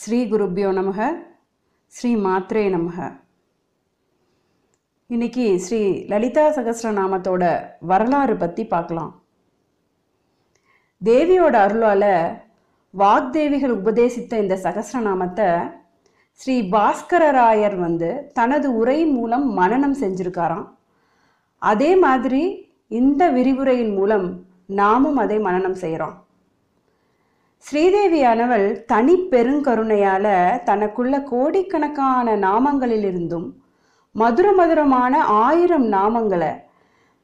ஸ்ரீ குருப்பியோ நமக ஸ்ரீ மாத்ரே நமக. இன்னைக்கு ஸ்ரீ லலிதா சகசிரநாமத்தோட வரலாறு பற்றி பார்க்கலாம். தேவியோட அருளால் வாக்தேவிகள் உபதேசித்த இந்த சகஸ்ரநாமத்தை ஸ்ரீ பாஸ்கரராயர் வந்து தனது உரையின் மூலம் மனநம் செஞ்சிருக்காராம். அதே மாதிரி இந்த விரிவுரையின் மூலம் நாமும் அதை மனநம் செய்கிறோம் ஸ்ரீதேவியானவள் தனி பெருங்கருணையால தனக்குள்ள கோடிக்கணக்கான நாமங்களிலிருந்தும் மதுர மதுரமான ஆயிரம் நாமங்களை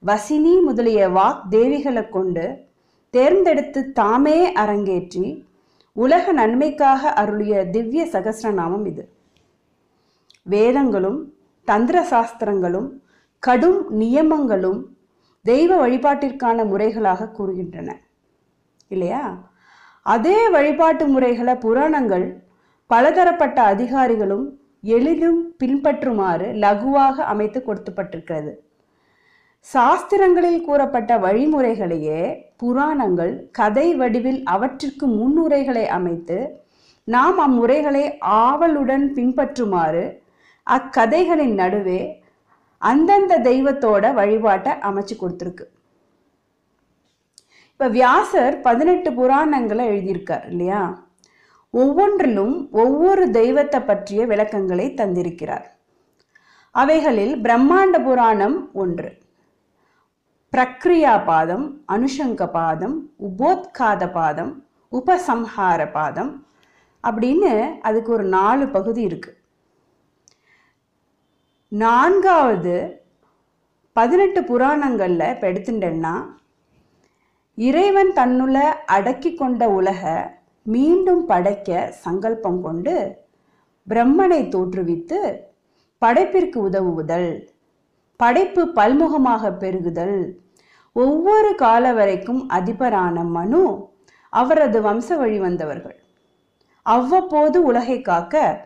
வசினி முதலிய வாக் தேவிகளை கொண்டு தேர்ந்தெடுத்து தாமே அரங்கேற்றி உலக நன்மைக்காக அருளிய திவ்ய சகசிரநாமம் இது. வேதங்களும் தந்திர சாஸ்திரங்களும் கடும் நியமங்களும் தெய்வ வழிபாட்டிற்கான முறைகளாக கூறுகின்றன. இல்லையா? அதே வழிபாட்டு முறைகளை புராணங்கள் பலதரப்பட்ட அதிகாரிகளும் எளிதும் பின்பற்றுமாறு லகுவாக அமைத்து கொடுத்துப்பட்டிருக்கிறது. சாஸ்திரங்களில் கூறப்பட்ட வழிமுறைகளையே புராணங்கள் கதை வடிவில் அவற்றிற்கு முன்னுரைகளை அமைத்து நாம் அம்முறைகளை ஆவலுடன் பின்பற்றுமாறு அக்கதைகளின் நடுவே அந்தந்த தெய்வத்தோட வழிபாட்டை அமைச்சு கொடுத்துருக்கு. இப்போ வியாசர் பதினெட்டு புராணங்களை எழுதியிருக்கார் இல்லையா? ஒவ்வொன்றிலும் ஒவ்வொரு தெய்வத்தை பற்றிய விளக்கங்களை தந்திருக்கிறார். அவைகளில் பிரம்மாண்ட புராணம் ஒன்று பிரக்ரியா பாதம் அனுஷங்க பாதம் உபோத்காத பாதம் உபசம்ஹார பாதம் அப்படின்னு அதுக்கு ஒரு நாலு பகுதி இருக்கு. நான்காவது பதினெட்டு புராணங்களில் இப்போ எடுத்துட்டேன்னா இறைவன் தன்னுள்ள அடக்கி கொண்ட உலக மீண்டும் படைக்க சங்கல்பம் கொண்டு பிரம்மனை தோற்றுவித்து படைப்பிற்கு உதவுதல் படைப்பு பல்முகமாக பெருகுதல். ஒவ்வொரு கால வரைக்கும் அதிபரான மனு அவரது வம்ச வழி வந்தவர்கள். அவ்வப்போது உலகை காக்க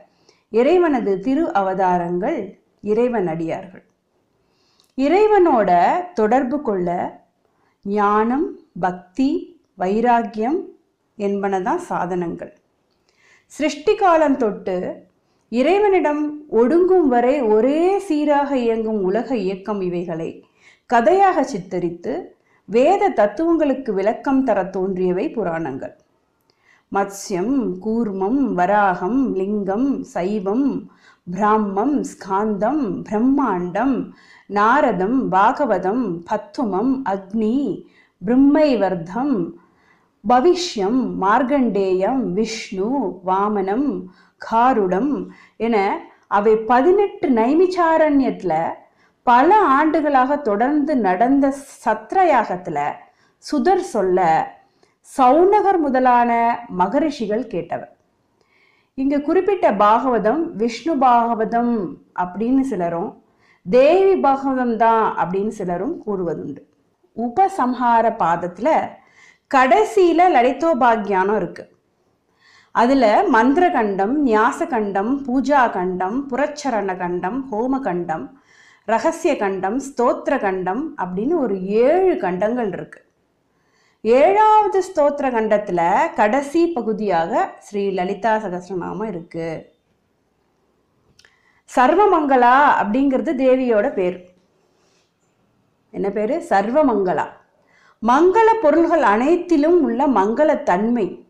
இறைவனது திரு அவதாரங்கள் இறைவன் அடியார்கள். இறைவனோட தொடர்பு கொள்ள ஞானம் பக்தி வைராக்கியம் என்பனதான் சாதனங்கள். சிருஷ்டி காலம் தொட்டு இறைவனிடம் ஒடுங்கும் வரை ஒரே சீராக இயங்கும் உலக இயக்கம் இவைகளை. கதையாக சித்தரித்து வேத தத்துவங்களுக்கு விளக்கம் தர தோன்றியவை புராணங்கள். மத்ஸ்யம் கூர்மம் வராகம் லிங்கம் சைவம் பிராமம் ஸ்காந்தம் பிரம்மாண்டம் நாரதம் பாகவதம் பத்துமம் அக்னி பிரம்மைவர்தம் பவிஷ்யம் மார்கண்டேயம் விஷ்ணு வாமனம் காருடம் என அவை பதினெட்டு நைமிச்சாரண்யத்தில் பல ஆண்டுகளாக தொடர்ந்து நடந்த சத்ரயாகத்தில் சுதர் சொல்ல சௌநகர் முதலான மகரிஷிகள் கேட்டவர். இங்கு குறிப்பிட்ட பாகவதம் விஷ்ணு பாகவதம் அப்படின்னு சிலரும் தேவி பாகவதம் தான் அப்படின்னு சிலரும் கூறுவதுண்டு. உபசம்ஹார பாதத்தில் கடைசியில் லலிதோபாக்கியானம் இருக்கு. அதில் மந்திரகண்டம் நியாசகண்டம் பூஜா கண்டம் புரச்சரண கண்டம் ஹோம கண்டம் ரகசிய கண்டம் ஸ்தோத்திர கண்டம் அப்படின்னு ஒரு ஏழு கண்டங்கள் இருக்குது ஏழாவது ஸ்தோத்திர கண்டத்தில் கடைசி பகுதியாக ஸ்ரீ லலிதா சகசிரநாமம் இருக்கு. சர்வமங்களா அப்படிங்கிறது தேவியோட பேர். என்ன பேர்? சர்வமங்களா. மங்கள பொருள்கள் அனைத்திலும் உள்ள மங்களத்தன்மை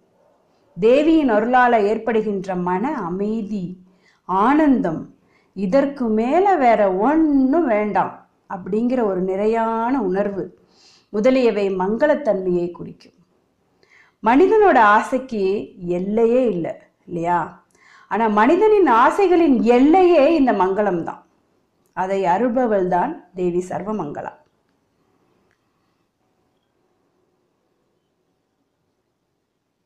தேவியின் அருளால ஏற்படுகின்ற மன அமைதி ஆனந்தம். இதற்கு மேல வேற ஒன்றும் வேண்டாம் அப்படிங்கிற ஒரு நிறையான உணர்வு. முதலியவை மங்களத்தன்மையை குறிக்கும். மனிதனோட ஆசைக்கு எல்லையே இல்லை இல்லையா? ஆனால் மனிதனின் ஆசைகளின் எல்லையே இந்த மங்களம் தான் அதை அருள்பவள் தான் தேவி சர்வமங்களா.